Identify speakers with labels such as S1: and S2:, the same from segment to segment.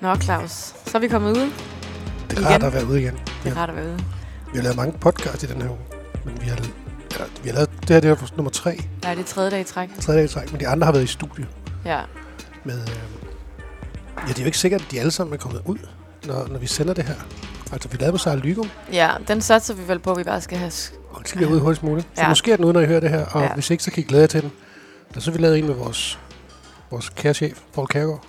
S1: Nå, Claus. Så er vi kommet ud.
S2: Det er
S1: Igen.
S2: rart at være ude igen.
S1: Det er rart at være ude.
S2: Vi har lavet mange podcasts i den her uge, men vi har, ja, vi har lavet det her, det er nummer tre,
S1: Ja, det er tredje dag i træk.
S2: tredje dag i træk, men de andre har været i studie
S1: Ja.
S2: med... Øh, ja, det er jo ikke sikkert, at de alle sammen er kommet ud, når, når vi sender det her. Altså, vi lavede med Sarah Lygum,
S1: ja, den satser vi vel på, at vi bare skal have...
S2: og skal ude hurtigst muligt. Så
S1: Ja.
S2: måske er den ude, når I hører det her, og
S1: Ja.
S2: hvis ikke, så kan I glæde jer til den. Og så har vi lavet en med vores, vores kære chef, Paul Kærgaard,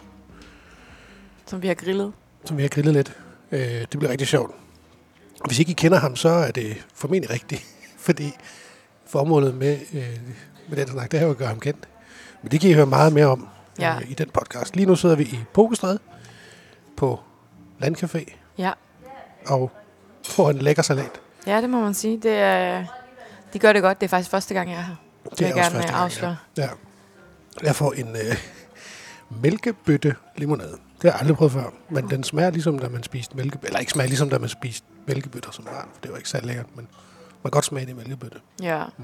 S1: Som vi har grillet.
S2: som vi har grillet lidt. Øh, det bliver rigtig sjovt. Hvis ikke I kender ham, så er det formentlig rigtigt, fordi formålet med, øh, med den snak, det er jo at gøre ham kendt. Men det kan I høre meget mere om
S1: Ja.
S2: øh, i den podcast. Lige nu sidder vi i Pokestræde på Landcafé
S1: Ja.
S2: og får en lækker salat.
S1: Ja, det må man sige. Det er, de gør det godt. Det er faktisk første gang, jeg er her. Det vil jeg
S2: også
S1: gerne
S2: første
S1: øh,
S2: gang,
S1: afsløre.
S2: Ja. ja. Jeg får en øh, mælkebøtte limonade. Det har jeg aldrig prøvet før, men den smager ligesom, da man spiste mælkebøtte. Eller ikke smager ligesom, da man spiste mælkebøtter som barn, for det var ikke særlig lækkert, men man kan godt smage det i mælkebøtte.
S1: Ja.
S2: Mm.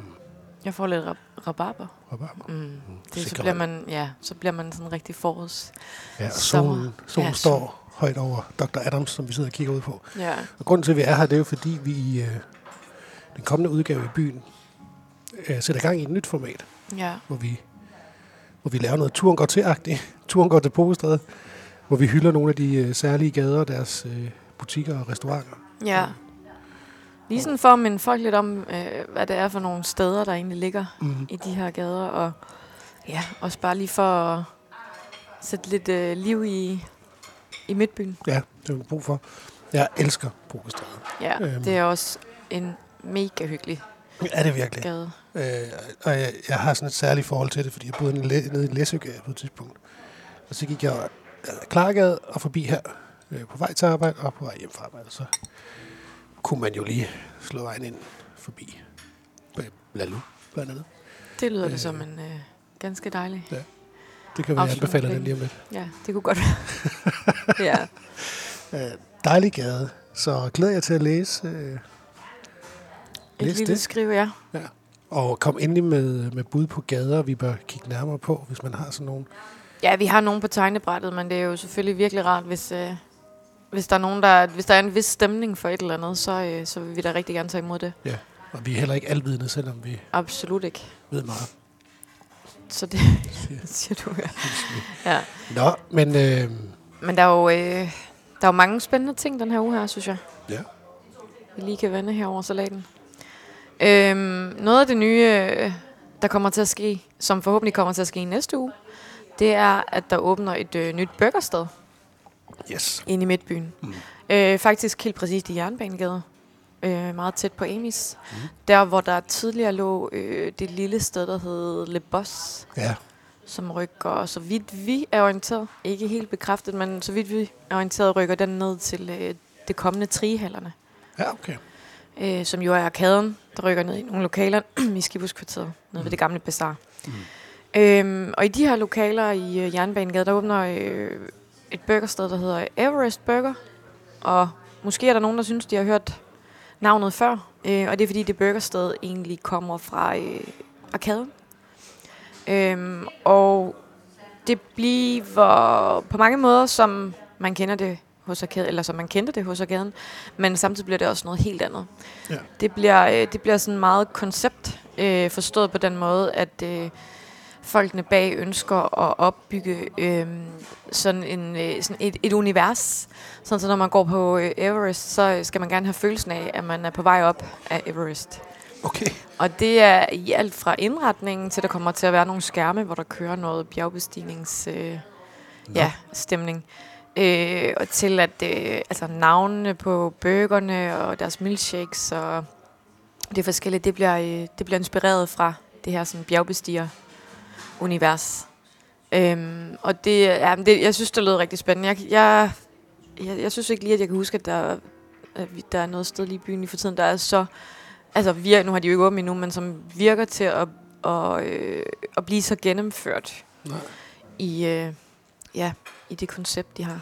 S1: Jeg får lidt rab- rabarber.
S2: Rabarber.
S1: Mm. Det, så
S2: sikrer
S1: bliver
S2: man.
S1: ja, så bliver man sådan rigtig forårs.
S2: Ja, og
S1: Sommer.
S2: solen, solen
S1: ja,
S2: står højt over Dr. Adams, som vi sidder og kigger ud på.
S1: Ja.
S2: Og grunden til, at vi er her, det er jo fordi, vi i øh, den kommende udgave i byen øh, sætter gang i et nyt format,
S1: Ja.
S2: hvor vi, hvor vi laver noget turen går til-agtigt. Turen går til Pogestræde, hvor vi hylder nogle af de øh, særlige gader, deres øh, butikker og restauranter.
S1: Ja. Lige sådan for at minde folk lidt om, øh, hvad det er for nogle steder, der egentlig ligger
S2: Mm.
S1: i de her gader. Og ja, også bare lige for at sætte lidt øh, liv i, i midtbyen.
S2: Ja, det har vi brug for. Jeg elsker Pogestræde.
S1: Ja,
S2: Øhm.
S1: det er også en mega hyggelig
S2: Er det virkelig?
S1: gade.
S2: Øh, og jeg, jeg har sådan et særligt forhold til det, fordi jeg boede nede i Læsøgade på et tidspunkt. Og så gik jeg Klargade og forbi her, øh, på vej til arbejde og på vej hjem fra arbejde. Så kunne man jo lige slå vejen ind forbi Lalu, blandt andet.
S1: Det lyder
S2: Øh.
S1: det som en øh, ganske dejlig.
S2: Det kan vi anbefale den lige om lidt.
S1: Ja, det kunne godt være. ja.
S2: Øh, dejlig gade, så glæder jeg til at læse. Øh,
S1: Et
S2: Læs
S1: lille
S2: det.
S1: skriv, ja.
S2: og kom endelig med, med bud på gader, vi bør kigge nærmere på, hvis man har sådan nogle.
S1: Ja, vi har nogen på tegnebrættet, men det er jo selvfølgelig virkelig rart, hvis, øh, hvis, der er nogen, der, hvis der er en vis stemning for et eller andet, så, øh, så vil vi da rigtig gerne tage imod det.
S2: Og vi er heller ikke alvidende, selvom vi
S1: Absolut ikke.
S2: ved meget.
S1: Så det siger du, ja. ja.
S2: Nå, men øh,
S1: Men der er, jo, øh, der er jo mange spændende ting den her uge her, synes jeg.
S2: Ja.
S1: Vi lige kan vende her over salaten. Øhm, noget af det nye, øh, der kommer til at ske, som forhåbentlig kommer til at ske i næste uge, det er, at der åbner et øh, nyt burgersted
S2: yes.
S1: inde i Midtbyen.
S2: Mm.
S1: Øh, faktisk helt præcist i Jernbanegade. Øh, meget tæt på Amis.
S2: Mm.
S1: Der, hvor der tidligere lå øh, det lille sted, der hed Le Boss,
S2: Ja,
S1: som rykker, så vidt vi er orienteret, ikke helt bekræftet, men så vidt vi er orienteret, rykker den ned til øh, det kommende trihallerne,
S2: ja okay.
S1: øh, som jo er arkaden, der rykker ned i nogle lokaler i Skibuskvarteret, nede ved
S2: Mm.
S1: det gamle bazaar.
S2: Mm.
S1: Øhm, og i de her lokaler i øh, Jernbanegade, der åbner øh, et burgersted, der hedder Everest Burger. Og måske er der nogen, der synes, de har hørt navnet før. Øh, og det er fordi, det burgersted egentlig kommer fra øh, arkaden. Øhm, og det bliver på mange måder, som man kender det hos arkaden, eller som man kendte det hos arkaden, men samtidig bliver det også noget helt andet.
S2: Ja.
S1: Det bliver, øh, det bliver sådan meget koncept øh, forstået på den måde, at øh, folkene bag ønsker at opbygge øh, sådan, en, øh, sådan et, et univers. Sådan så når man går på øh, Everest, så skal man gerne have følelsen af, at man er på vej op af Everest.
S2: Okay.
S1: Og det er i alt fra indretningen til, der kommer til at være nogle skærme, hvor der kører noget bjergbestignings øh, ja, stemning. Øh, og til at øh, altså navnene på burgerne og deres milkshakes og det forskellige, det bliver, øh, det bliver inspireret fra det her sådan bjergbestiger univers. Øhm, og det, ja, det, jeg synes, det lød rigtig spændende. Jeg, jeg, jeg, jeg synes ikke lige, at jeg kan huske, at der, at der er noget sted lige i byen lige for tiden, der er så... Altså, vir, nu har de jo ikke åbent endnu, men som virker til at, at, øh, at blive så gennemført
S2: Nej.
S1: i, øh, ja, i det koncept, de har.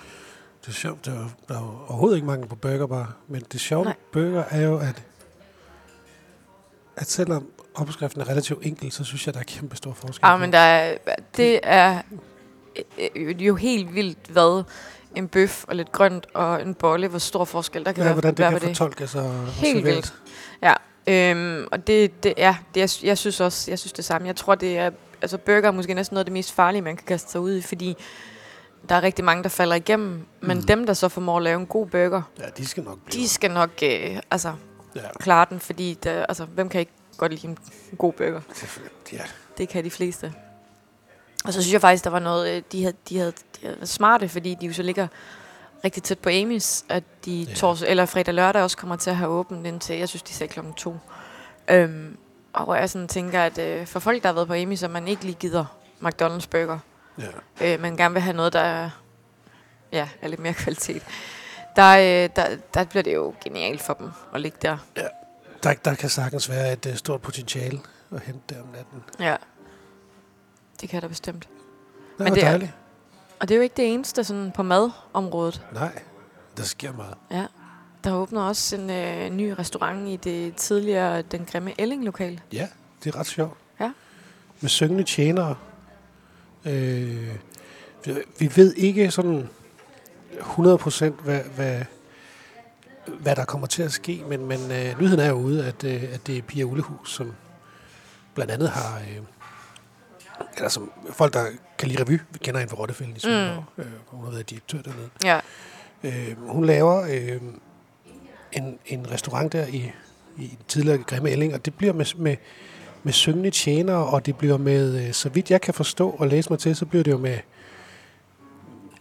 S2: Det er sjovt. Der er, jo- der er jo overhovedet ikke mange på burgerbar. Men det sjove
S1: Nej.
S2: burger er jo, at, at selvom opskriften er relativt enkel, så synes jeg, der er kæmpe stor forskel.
S1: Ja,
S2: på-
S1: men der er, det er øh, øh, jo helt vildt, hvad en bøf og lidt grønt og en bolle, hvor stor forskel der kan
S2: Ja,
S1: være,
S2: hvordan det
S1: være
S2: kan fortolkes og, og
S1: Helt
S2: serveres.
S1: vildt. Ja, øhm, og det, det ja, det, jeg, jeg synes også, jeg synes det samme. Jeg tror, det er, altså burger er måske næsten noget af det mest farlige, man kan kaste sig ud i, fordi der er rigtig mange, der falder igennem, men
S2: Mm.
S1: dem, der så formår at lave en god burger,
S2: Ja, de skal nok blive.
S1: de skal nok øh, altså,
S2: Ja,
S1: klare den, fordi der, altså, hvem kan ikke godt lide en god burger?
S2: ja.
S1: Det kan de fleste. Og så synes jeg faktisk, der var noget, øh, de havde, de havde, de havde smarte, fordi de jo så ligger rigtig tæt på Amy's, at de
S2: Ja.
S1: ja. tors, eller fredag lørdag også kommer til at have åbent indtil, jeg synes, de sagde klokken to. Øhm, og hvor jeg sådan tænker, at øh, for folk, der har været på Amy's, så man ikke lige gider McDonald's burger,
S2: ja.
S1: øh, men gerne vil have noget, der er, ja, er lidt mere kvalitet, der, øh, der, der bliver det jo genialt for dem at ligge der.
S2: Der, der kan sagtens være et uh, stort potentiale at hente der om natten.
S1: Ja. Det kan der bestemt.
S2: Det
S1: Men det er-
S2: dejligt.
S1: Og det er jo ikke det eneste sådan på madområdet.
S2: Nej, der sker meget.
S1: Ja. Der åbner også en øh, ny restaurant i det tidligere Den Grimme Elling-lokal.
S2: Ja, det er ret sjovt.
S1: Ja.
S2: Med syngende tjenere. Øh, vi, vi ved ikke sådan 100% hvad, hvad, hvad der kommer til at ske, men, men øh, nyheden er jo ude, at, øh, at det er Pia Ullehus, som blandt andet har... Øh, eller som folk, der kan lide revy, vi kender hende fra Rottefælden i Svendborg. Mm. Øh, hun har været direktør dernede.
S1: Ja.
S2: Øh, hun laver øh, en, en restaurant der i, i den tidligere Grimme Elling, og det bliver med, med, med syngende tjenere, og det bliver med, øh, så vidt jeg kan forstå og læse mig til, så bliver det jo med,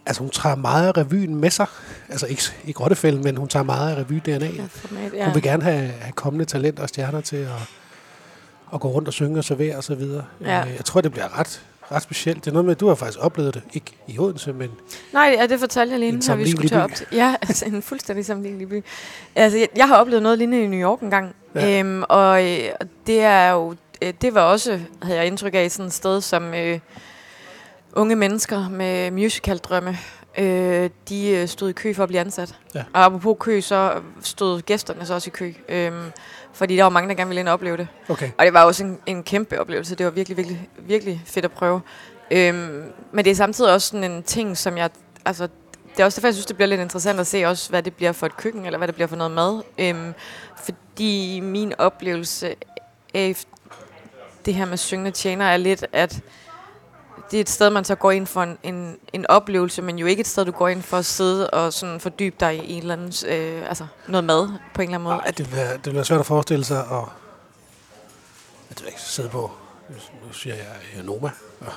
S2: altså hun tager meget af revyen med sig, altså ikke, ikke Rottefælden, men hun tager meget af revy-DNA.
S1: ja, format,
S2: Ja. Hun vil gerne have, have kommende talenter og stjerner til at, at gå rundt og synge og servere og så videre.
S1: Ja.
S2: Øh, Jeg tror, det bliver ret, ret specielt. Det er noget med, at du har faktisk oplevet det, ikke i Odense, men
S1: Nej, ja, det fortalte jeg lige
S2: En
S1: inden, når vi skulle
S2: sammenlignelig
S1: op til. Ja, altså en fuldstændig sammenlignelig by. Altså, jeg, jeg har oplevet noget lignende i New York engang.
S2: Ja.
S1: Øhm, og, øh, det er jo, øh, det var også, havde jeg indtryk af, sådan et sted, som øh, unge mennesker med musicaldrømme, øh, de øh, stod i kø for at blive ansat.
S2: Ja.
S1: Og apropos kø, så stod gæsterne så også i kø. Øhm, fordi der var mange, der gerne ville ind og opleve det.
S2: okay.
S1: Og det var også en, en kæmpe oplevelse. Det var virkelig, virkelig, virkelig fedt at prøve. Øhm, men det er samtidig også sådan en ting, som jeg... Altså, det er også derfor, jeg synes, det bliver lidt interessant at se også, hvad det bliver for et køkken, eller hvad det bliver for noget mad. Øhm, fordi min oplevelse af det her med syngende tjener er lidt, at det er et sted, man så går ind for en, en, en oplevelse, men jo ikke et sted, du går ind for at sidde og sådan fordybe dig i en eller anden, øh, altså noget mad på en eller anden måde.
S2: Ej, det bliver, det bliver svært at forestille sig at, at jeg ikke sidde på, nu siger jeg øh, Noma, og,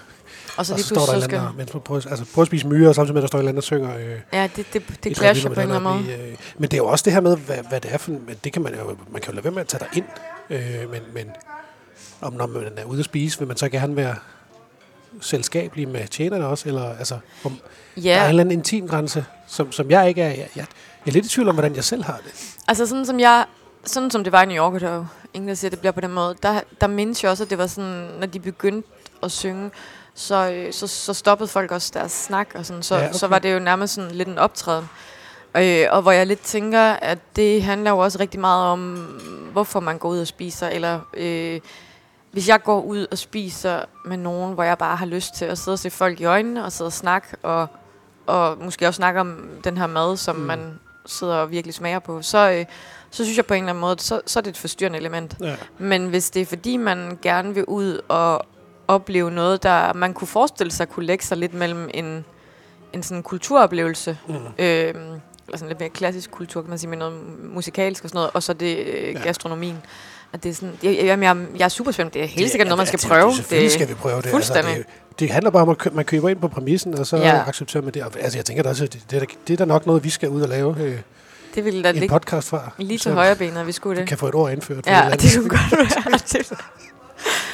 S1: Og så
S2: og
S1: lige
S2: så står der
S1: så
S2: eller mens man prøver, altså prøver at spise myre, og samtidig med, at der står en eller der synger. Øh,
S1: Ja, det, det, det
S2: et
S1: clasher på en eller
S2: andet,
S1: anden måde.
S2: øh, men det er jo også det her med, hvad, hvad det er for, men det kan man jo, man kan jo lade være med at tage dig ind, øh, men, men om når man er ude at spise, vil man så gerne være selskabelig med tjenerne også, eller altså, om, der er en eller anden intim grænse, som, som jeg ikke er, jeg, jeg, jeg er lidt i tvivl om, hvordan jeg selv har det.
S1: altså sådan som jeg, sådan som det var i New York, og der er jo ingen, der siger, at det bliver på den måde, der, der mindes jeg også, at det var sådan, når de begyndte at synge, så, øh, så, så stoppede folk også deres snak, og sådan, så,
S2: Ja, okay.
S1: så var det jo nærmest sådan lidt en optræden. Øh, og hvor jeg lidt tænker, at det handler jo også rigtig meget om, hvorfor man går ud og spiser, eller øh, hvis jeg går ud og spiser med nogen, hvor jeg bare har lyst til at sidde og se folk i øjnene, og sidde og snakke, og, og måske også snakke om den her mad, som
S2: Mm.
S1: man sidder og virkelig smager på, så, øh, så synes jeg på en eller anden måde, så, så er det et forstyrrende element.
S2: Ja.
S1: Men hvis det er fordi, man gerne vil ud og opleve noget, der man kunne forestille sig kunne lægge sig lidt mellem en, en sådan kulturoplevelse,
S2: Mm.
S1: øhm, eller sådan lidt mere klassisk kultur, kan man sige, med noget musikalsk og sådan noget, og så det øh,
S2: Ja.
S1: ja. gastronomien. At det er sådan, jeg, jeg, jeg, jeg er super spændt. Det er helt
S2: Det-
S1: sikkert noget, man skal
S2: det-
S1: prøve.
S2: Det, selvfølgelig
S1: det,
S2: skal vi prøve det.
S1: fuldstændig.
S2: Altså, det, det handler bare om, at man køber ind på præmissen, og så ja. Accepterer man det. Og, altså, jeg tænker da også, det, det, er, det er da nok noget, vi skal ud og lave øh,
S1: det ville da
S2: en
S1: ligge
S2: podcast fra.
S1: lige til højre benet, vi skulle
S2: Vi
S1: det.
S2: kan få et ord indført.
S1: Ja, det
S2: andet.
S1: kunne godt være, det,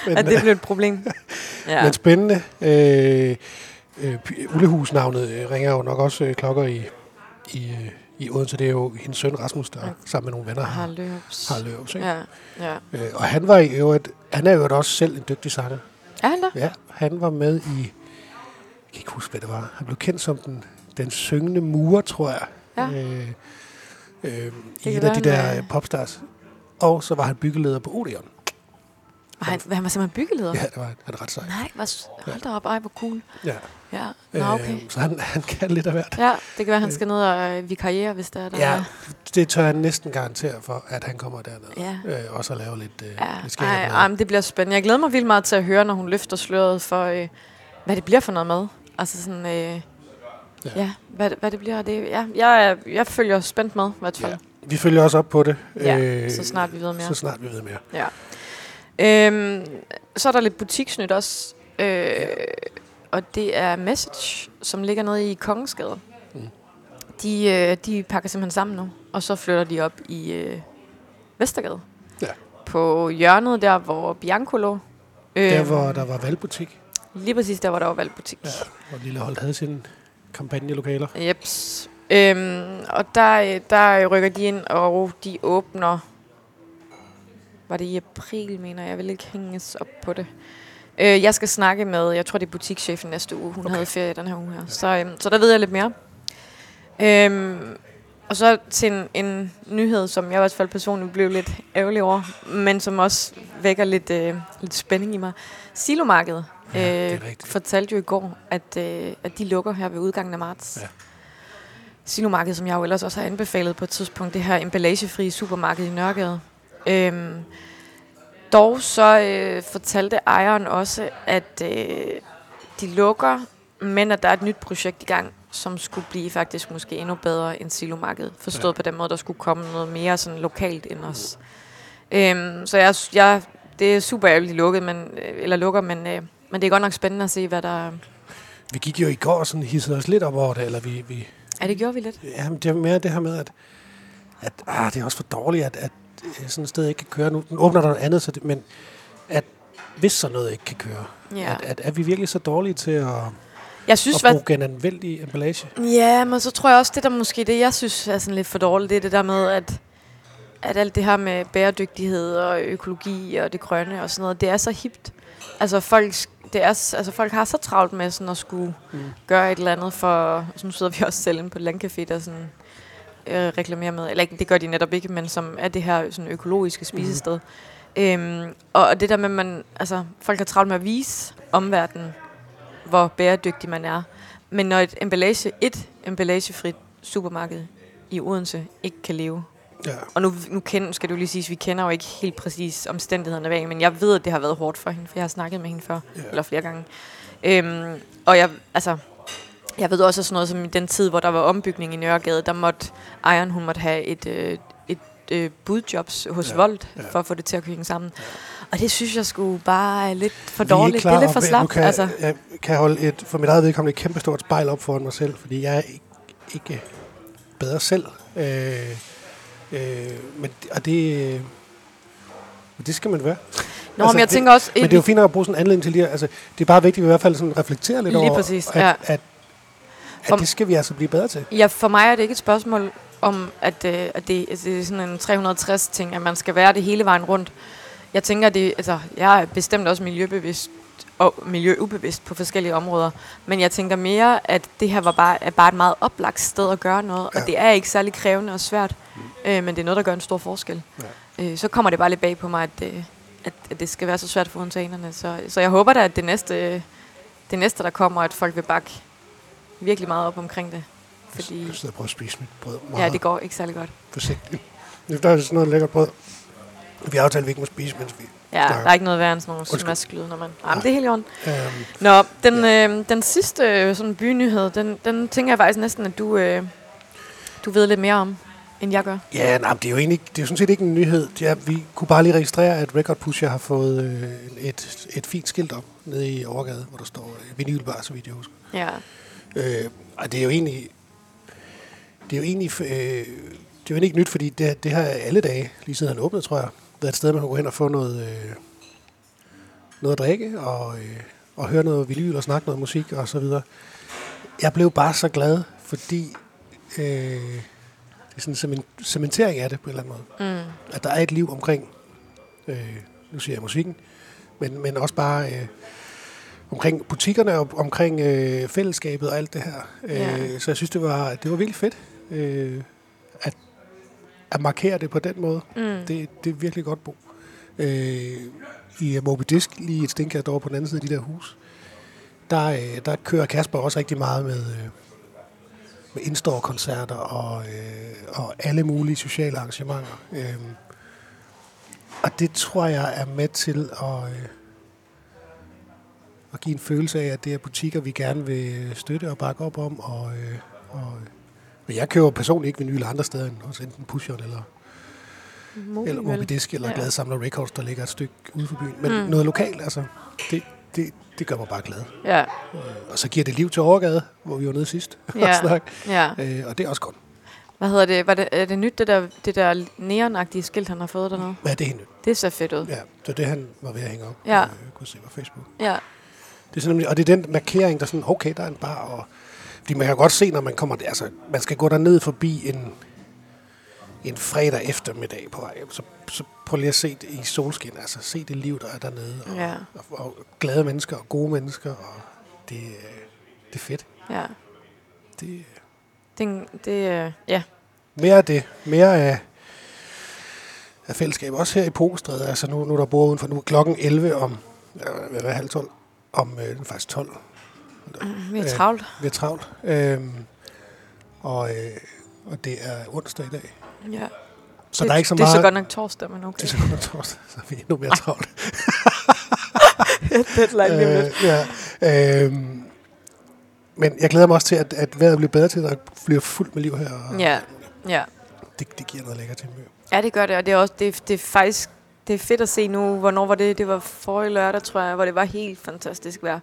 S2: men,
S1: at det blev et problem. Ja.
S2: men spændende. Øh, øh, Ullehus-navnet øh, ringer jo nok også øh, klokker i, i, øh, i Odense. Det er jo hendes søn Rasmus, der
S1: Ja.
S2: sammen med nogle venner har,
S1: Har løbs.
S2: har løbs. Ikke?
S1: Ja, ja.
S2: Øh, og han var jo et, han er jo også selv en dygtig sanger.
S1: Er han der?
S2: Ja, han var med i... Jeg kan ikke huske, hvad det var. Han blev kendt som den, den syngende murer, tror jeg.
S1: Ja.
S2: Øh, øh, I
S1: være,
S2: af de der
S1: er-
S2: øh, popstars. Og så var han byggeleder på Odeon.
S1: Og han, han var simpelthen byggeleder?
S2: Ja, det var han, ret sej.
S1: Nej, hvad, s- hold da op, ej, hvor cool.
S2: Ja.
S1: Ja, Nå, okay.
S2: Øh, så han, han kan lidt af hvert.
S1: Ja, det kan være, han skal ned og øh, vikariere, hvis der er der.
S2: Ja, det tør jeg næsten garantere for, at han kommer derned.
S1: Ja.
S2: Øh, også at lave lidt, øh,
S1: Ja,
S2: lidt
S1: ej,
S2: mad.
S1: ej, men det bliver spændende. Jeg glæder mig vildt meget til at høre, når hun løfter sløret for, øh, hvad det bliver for noget mad. Altså sådan, øh, ja.
S2: Ja.
S1: hvad, det- hvad det bliver. Det, ja, jeg, jeg følger spændt med, i hvert fald.
S2: Ja. Vi følger også op på det.
S1: Ja, så snart vi ved mere.
S2: Så snart vi ved mere.
S1: Ja. Øhm, så er der lidt butiksnyt også. Øh, og det er Message, som ligger nede i Kongensgade.
S2: Mm.
S1: De, øh, de pakker simpelthen sammen nu, og så flytter de op i øh, Vestergade.
S2: Ja.
S1: På hjørnet der, hvor Bianco lå. Øhm,
S2: Der, hvor der var valgbutik,
S1: Lige præcis der, hvor der var valgbutik.
S2: ja. hvor Lille Holt havde sine kampagnelokaler.
S1: Jeps. Øhm, og der, øh, der rykker de ind, og de åbner... Var det i april, mener jeg? Jeg vil ikke hænges op på det. Øh, jeg skal snakke med, jeg tror det er butikschefen næste uge. Hun
S2: Okay.
S1: havde ferie den her uge her. Så, øhm, så der ved jeg lidt mere. Øhm, og så til en, en nyhed, som jeg i hvert fald personligt blev lidt ærgerlig over, men som også vækker lidt, øh, lidt spænding i mig. Silomarkedet
S2: Ja,
S1: øh, fortalte jo i går, at, øh, at de lukker her ved udgangen af marts.
S2: Ja.
S1: Silomarkedet, som jeg jo ellers også har anbefalet på et tidspunkt, det her emballagefri supermarked i Nørregade. Øhm, dog så øh, fortalte ejeren også, at øh, de lukker, men at der er et nyt projekt i gang, som skulle blive faktisk måske endnu bedre end Silomarkedet. Forstået
S2: Ja.
S1: på den måde, der skulle komme noget mere sådan lokalt ind os. Øhm, så jeg, jeg, det er super ærgerligt, lukket, men, øh, eller lukker, men, øh, men det er godt nok spændende at se, hvad der...
S2: Vi gik jo i går og sådan hissede os lidt op over det, eller vi, vi
S1: Ja, det gjorde vi lidt.
S2: ja, men det er mere det her med, at, at ah, det er også for dårligt, at, at sådan et sted ikke kan køre nu. Nu åbner der noget andet, så det, men at hvis sådan noget ikke kan køre,
S1: Ja.
S2: at, at, er vi virkelig så dårlige til at,
S1: Jeg synes,
S2: at
S1: hvad,
S2: bruge genanvendelig emballage?
S1: Ja, men så tror jeg også, det der måske det, jeg synes er sådan lidt for dårligt, det er det der med, at, at alt det her med bæredygtighed og økologi og det grønne og sådan noget, det er så hipt. Altså folk, det er, altså folk har så travlt med sådan at skulle
S2: Mm.
S1: mm. gøre et eller andet for, så nu sidder vi også selv inde på Landcafé, der sådan øh, reklamerer med, eller ikke, det gør de netop ikke, men som er det her sådan økologiske spisested. Mm. Øhm, og det der med, man, altså folk har travlt med at vise omverdenen, hvor bæredygtig man er. Men når et emballage, et emballagefrit supermarked i Odense ikke kan leve,
S2: Ja.
S1: og nu, nu kender, skal du lige sige, at vi kender jo ikke helt præcis omstændighederne bag, men jeg ved, at det har været hårdt for hende, for jeg har snakket med hende før,
S2: ja.
S1: eller flere gange. Øhm, og jeg, altså, jeg ved også sådan noget som i den tid, hvor der var ombygning i Nørregade, der måtte ejeren, hun måtte have et, øh, et øh, budjobs hos
S2: Ja.
S1: Volt,
S2: ja.
S1: for at få det til at hænge sammen. Ja. Og det synes jeg skulle bare er lidt for dårligt. Det er lidt for slapt.
S2: kan,
S1: altså.
S2: jeg kan holde et, for mit eget vedkommende et kæmpe stort spejl op foran mig selv, fordi jeg er ikke, ikke bedre selv. Øh, øh, men, og det, øh, og det skal man være.
S1: Nå,
S2: altså,
S1: men jeg
S2: det-
S1: tænker også...
S2: Men det er jo fint at bruge sådan en anledning til lige altså, det er bare vigtigt, at vi i hvert fald sådan reflekterer lidt
S1: Lige
S2: over,
S1: præcis,
S2: at,
S1: ja.
S2: at, at,
S1: For-
S2: det skal vi altså blive bedre til.
S1: Ja, for mig er det ikke et spørgsmål om, at, øh, at det, altså, det er sådan en 360-ting, at man skal være det hele vejen rundt. Jeg tænker, at det, altså, jeg er bestemt også miljøbevidst og miljøubevidst på forskellige områder. Men jeg tænker mere, at det her var bare, er bare et meget oplagt sted at gøre noget.
S2: Ja.
S1: Og det er ikke særlig krævende og svært, øh, men det er noget, der gør en stor forskel.
S2: Ja.
S1: Øh, så kommer det bare lidt bag på mig, at, øh, at, at det skal være så svært for undtagenerne. Så, så jeg håber da, at det næste, øh, det næste, der kommer, at folk vil bakke virkelig meget op omkring det. Fordi
S2: Jeg sidder og prøver at spise mit brød meget
S1: ja, det går ikke særlig godt.
S2: forsigtigt. Der er sådan noget lækkert brød. Vi har aftalt, at vi ikke må spise, mens vi...
S1: Ja,
S2: Der-
S1: der er ikke noget værre end sådan nogle
S2: Undskyld.
S1: smasklyd, når man... Jamen, det er helt i orden.
S2: Øhm,
S1: Nå, den, øh, den sidste øh, sådan bynyhed, den, den tænker jeg faktisk næsten, at du, øh, du ved lidt mere om, end jeg gør.
S2: Ja, nej, det er jo egentlig det er jo sådan set ikke en nyhed. Det er, vi kunne bare lige registrere, at Record Pusher har fået øh, et, et fint skilt op nede i Overgade, hvor der står øh, vinylbar, så vidt jeg husker.
S1: Ja.
S2: Øh, og det er jo egentlig... Det er jo egentlig... Øh, det er jo egentlig ikke nyt, fordi det, det har alle dage, lige siden han åbnede, tror jeg, været et sted, man kunne gå hen og få noget, øh, noget at drikke, og, øh, og høre noget vinyl og snakke noget musik og så videre. Jeg blev bare så glad, fordi øh, det er sådan en cemen- cementering af det på en eller anden måde.
S1: Mm.
S2: At der er et liv omkring, øh, nu siger jeg musikken, men, men også bare øh, omkring butikkerne og omkring øh, fællesskabet og alt det her. Øh,
S1: Ja.
S2: Så jeg synes, det var, det var virkelig fedt øh, at, at markere det på den måde.
S1: Mm.
S2: Det, det er virkelig godt, Bo. Øh, I Moby Disk, lige et stenkast over på den anden side af de der hus, der, øh, der kører Kasper også rigtig meget med, øh, med indstår-koncerter og, øh, og alle mulige sociale arrangementer. Øh, og det tror jeg er med til at, øh, at give en følelse af, at det er butikker, vi gerne vil støtte og bakke op om. Og, øh, og, og jeg køber personligt ikke vinyl andre steder end hos enten Pusher eller,
S1: Moby,
S2: eller? Moby Disk eller
S1: Ja.
S2: ja. Gladsamler Records, der ligger et stykke ude for byen. Men
S1: Mm.
S2: noget lokalt, altså, det, det, det gør mig bare glad.
S1: Ja,
S2: Og så giver det liv til Overgade, hvor vi var nede sidst
S1: Ja.
S2: og snakke.
S1: ja.
S2: Øh, og det er også godt.
S1: Hvad hedder det? Var det, er det nyt, det der, det der neonagtige skilt, han har fået dernede?
S2: Ja, det er helt nyt.
S1: Det ser fedt ud.
S2: Ja, var det, han var ved at hænge op.
S1: Ja.
S2: Øh, kunne se på Facebook.
S1: Ja.
S2: Det er sådan, og det er den markering, der er sådan, okay, der er en bar, og fordi man kan godt se, når man kommer der, altså, man skal gå derned forbi en, en fredag eftermiddag på vej så, så prøv lige at se det i solskin, altså se det liv, der er dernede, og,
S1: Ja.
S2: og, og glade mennesker, og gode mennesker, og det, øh, det er fedt.
S1: Ja.
S2: Det, øh,
S1: Det, det, ja.
S2: mere af det, mere af, af fællesskab, også her i Pokestræde, altså nu, nu er der bor udenfor, nu er klokken 11 om, hvad er det, halv 12, om øh, den er faktisk 12,
S1: Vi er
S2: Øh,
S1: travlt.
S2: Vi er travlt. Øhm, og, øh, og det er onsdag i dag.
S1: Ja.
S2: Så
S1: det,
S2: der er ikke så
S1: det
S2: meget...
S1: er så godt nok torsdag, men okay.
S2: Det er så godt nok torsdag, så er vi endnu mere travlt.
S1: Deadline lige
S2: øh, ja, øhm, men jeg glæder mig også til, at, at vejret bliver bedre til, at der bliver fuldt med liv her. Og
S1: Ja. Ja.
S2: Det, det giver noget lækkert til mig.
S1: Ja, det gør det, og det er også det, det er faktisk det er fedt at se nu, hvornår var det? Det var forrige lørdag, tror jeg, hvor det var helt fantastisk vejr.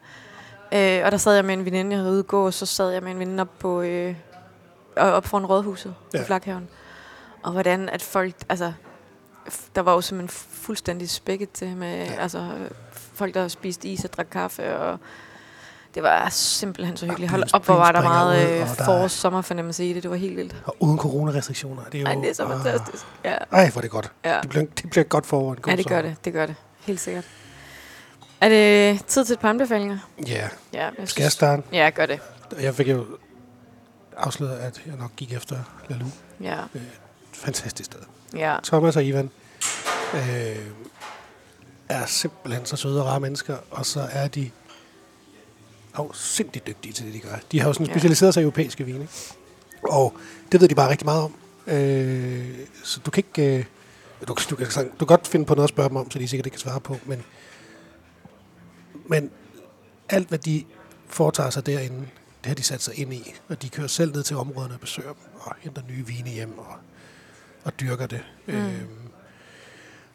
S1: Øh, og der sad jeg med en veninde, jeg havde ude gå, og så sad jeg med en veninde op på øh, op foran rådhuset ja. På Flakhaven. Og hvordan at folk, altså, der var jo simpelthen fuldstændig spækket til med, ja. Altså, folk der spiste is og drak kaffe, og det var simpelthen så hyggeligt. Hold op, hvor var der meget øh,
S2: og der er-
S1: forårs sommerfornemmelse i det. Det var helt vildt.
S2: Og uden coronarestriktioner. Det er jo,
S1: Ej, det er så
S2: ah,
S1: fantastisk. Ja,
S2: Ej, hvor er det godt.
S1: ja.
S2: Det bliver, det bliver godt forår.
S1: Ja, det gør
S2: sommer.
S1: det. Det gør det. Helt sikkert. Er det tid til et par anbefalinger?
S2: Ja,
S1: Ja, jeg
S2: skal jeg starte?
S1: Ja, gør det.
S2: Jeg fik jo afsløret, at jeg nok gik efter Lalu.
S1: Ja,
S2: Fantastisk sted.
S1: ja.
S2: Thomas og Ivan øh, er simpelthen så søde og rare mennesker, og så er de afsindigt dygtige til det, de gør. De har jo sådan
S1: Ja.
S2: specialiseret sig i europæiske vine, ikke? og det ved de bare rigtig meget om. Øh, så du kan ikke... Øh, du, du, kan, du kan godt finde på noget at spørge dem om, så de sikkert ikke kan svare på, men, men alt, hvad de foretager sig derinde, det har de sat sig ind i, og de kører selv ned til områderne og besøger dem, og henter nye vine hjem, og, og dyrker det.
S1: Mm.
S2: Mm. Øhm,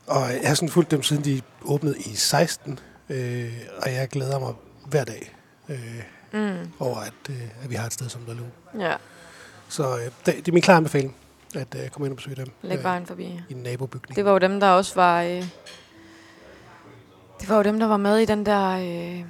S2: og jeg har sådan fulgt dem, siden de åbnede i 16, øh, og jeg glæder mig hver dag øh,
S1: Mm.
S2: over, at, øh, at vi har et sted som Dalu.
S1: Ja,
S2: Så øh, det, det er min klare anbefaling, at øh, komme ind og besøge dem
S1: læg vejen forbi.
S2: i en nabobygning.
S1: Det var jo dem, der også var... Øh, det var jo dem, der var med i den der... Øh,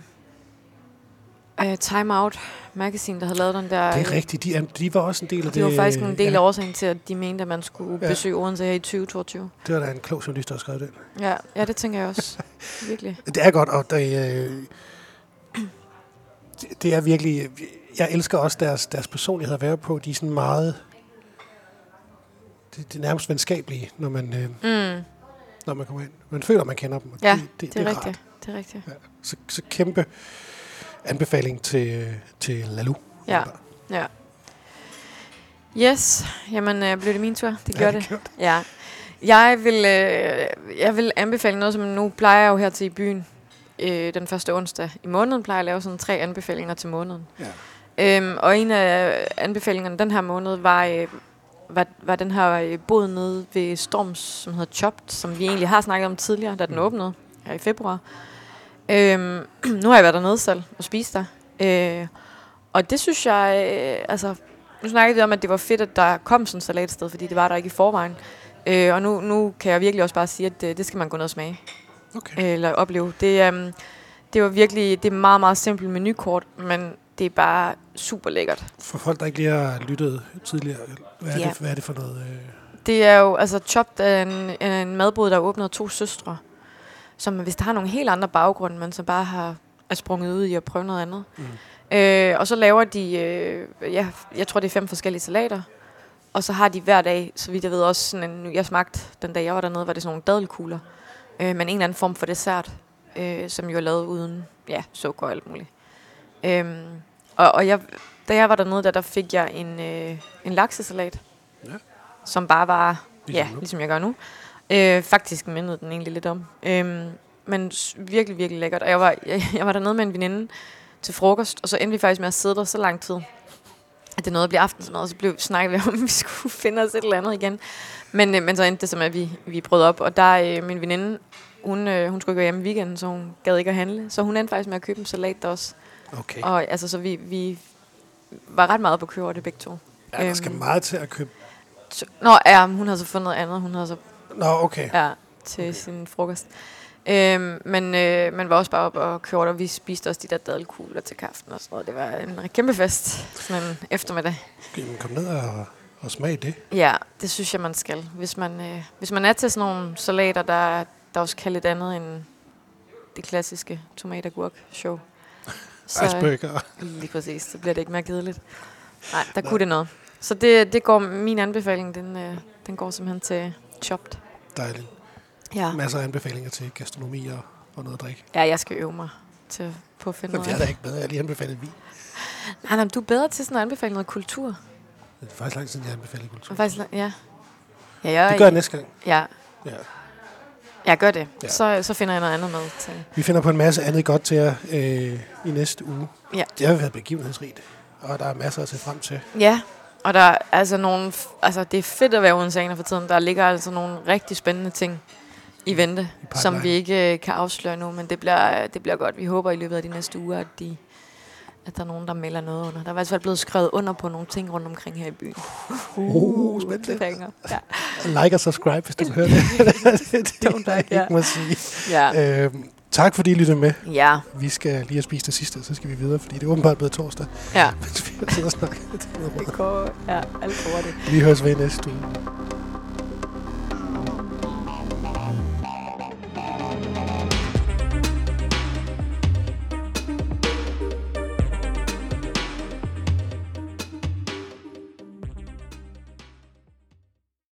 S1: øh, Time Out magazine, der havde lavet den der...
S2: det er
S1: øh,
S2: rigtigt, de, de var også en del af
S1: Det
S2: det.
S1: var faktisk en del af
S2: ja,
S1: årsagen til, at de mente, at man skulle
S2: Ja.
S1: besøge Odense her i 2022.
S2: Det var da en klog journalist, der har skrevet det.
S1: Ja, ja det tænker jeg også. Virkelig.
S2: Det er godt, og det, øh, det- det er virkelig... Jeg elsker også deres, deres personlighed at være på. De er sådan meget... Det, det er nærmest venskabelige, når man, øh,
S1: Mm,
S2: når man kommer ind. Man føler, man kender dem. Og
S1: ja,
S2: det, det,
S1: det er
S2: rart.
S1: rigtigt. Det er rigtigt.
S2: Ja. Så, så kæmpe anbefaling til, til Lalu.
S1: Ja. Ja. Yes, jamen øh, blev det min tur? Det
S2: Ja,
S1: gjorde
S2: det
S1: det.
S2: gjorde
S1: Ja. Jeg vil, øh, jeg vil anbefale noget, som nu plejer jeg jo her til i byen øh, den første onsdag i måneden, plejer jeg at lave sådan tre anbefalinger til måneden.
S2: Ja.
S1: Øhm, og en af anbefalingerne den her måned var, øh, var, var den her øh, bod nede ved Storms, som hedder Chopped, som vi egentlig har snakket om tidligere, da den
S2: Mm.
S1: åbnede her i februar. Øhm, nu har jeg været dernede selv og spist der. Øh, og det synes jeg, øh, altså, nu snakkede vi om, at det var fedt, at der kom sådan et salatsted, fordi det var der ikke i forvejen. Øh, og nu, nu kan jeg virkelig også bare sige, at det, det skal man gå ned og smage,
S2: Okay.
S1: øh, eller opleve. Det, øhm, det var virkelig, det er meget, meget simpelt menukort, men det er bare super lækkert.
S2: For folk, der ikke lige har lyttet tidligere, hvad er,
S1: Ja.
S2: det, hvad er det for noget? Øh?
S1: Det er jo, altså Chopped er en, en madbod, der er af to søstre, som hvis der har nogle helt andre baggrunde, men så bare har er sprunget ud i at prøve noget andet.
S2: Mm.
S1: Øh, og så laver de, øh, ja, jeg tror det er fem forskellige salater, og så har de hver dag, så vidt jeg ved også sådan en, jeg smagte den dag jeg var dernede, var det sådan nogle dadelkugler, øh, men en eller anden form for dessert, øh, som jo er lavet uden ja, sukker og alt muligt. Øhm, og og jeg, da jeg var dernede, der, der fik jeg en, øh, en laksesalat,
S2: Ja.
S1: som bare var,
S2: Ligesom
S1: ja,
S2: nu.
S1: ligesom jeg gør nu. Øh, faktisk mindede den egentlig lidt om. Øhm, men virkelig, virkelig lækkert. Og jeg var, jeg, jeg var dernede med en veninde til frokost, og så endte vi faktisk med at sidde der så lang tid, at det nåede at blive aftensmad, og så blev snakket vi om, at vi skulle finde os et eller andet igen. Men, øh, men så endte det som, at vi, vi brød op, og der øh, min veninde, hun, øh, hun skulle være hjemme i weekenden, så hun gad ikke at handle. Så hun endte faktisk med at købe en salat der også.
S2: Okay.
S1: Og altså, så vi, vi var ret meget på køber det begge to.
S2: Ja, der skal
S1: øhm.
S2: meget til at købe...
S1: Nå, ja, hun havde så fundet noget andet. Hun havde så
S2: Nå, okay.
S1: ja, til sin frokost. Øhm, men øh, man var også bare op og kørte, og vi spiste også de der dadelkugler til kaffen og sådan noget. Det var en kæmpe fest, sådan en eftermiddag.
S2: Jamen, kom ned og, og smag det.
S1: Ja, det synes jeg, man skal. Hvis man, øh, hvis man er til sådan nogle salater, der, der også kan lidt andet end det klassiske tomat-agurk-show. Så,
S2: Iceberger.
S1: lige præcis, så bliver det ikke mere kedeligt. Nej, der kunne det noget. Så det, det går, min anbefaling, den, øh, den går simpelthen til Chopped.
S2: Dejligt.
S1: Ja.
S2: Masser af anbefalinger til gastronomi og, og noget at drikke.
S1: ja, jeg skal øve mig til, på at finde
S2: Men
S1: noget.
S2: jeg er da ikke bedre. Jeg har lige anbefalet vin.
S1: Nej, nej, du er bedre til sådan at anbefale noget kultur.
S2: Det er faktisk lang siden, jeg har anbefalet kultur.
S1: Faktisk, ja. Ja, jeg,
S2: Det gør jeg næste gang.
S1: Ja,
S2: Ja.
S1: jeg gør det.
S2: Ja.
S1: Ja. Så, så finder jeg noget andet med til.
S2: Vi finder på en masse andet godt til jer øh, i næste uge.
S1: Ja.
S2: Det har været begivenhedsrigt, og der er masser at se frem til.
S1: Ja, og der er altså nogle... f- Altså, det er fedt at være uden for tiden. Der ligger altså nogle rigtig spændende ting i vente,
S2: pipeline.
S1: som vi ikke øh, kan afsløre nu, men det bliver, det bliver godt. Vi håber i løbet af de næste uger, at, de, at der er nogen, der melder noget under. Der er i hvert fald blevet skrevet under på nogle ting rundt omkring her i byen.
S2: Uh, spændende.
S1: Cliffhanger. Ja.
S2: Like og subscribe, hvis du vil høre det. det er det, jeg ikke må sige.
S1: Ja.
S2: Øhm, tak fordi I lyttede med.
S1: ja.
S2: Vi skal lige have spist det sidste, så skal vi videre, fordi det er åbenbart blevet torsdag.
S1: Ja.
S2: Mens vi sidder og snakker.
S1: Det går ja, alt hurtigt.
S2: Vi høres ved i næste uge.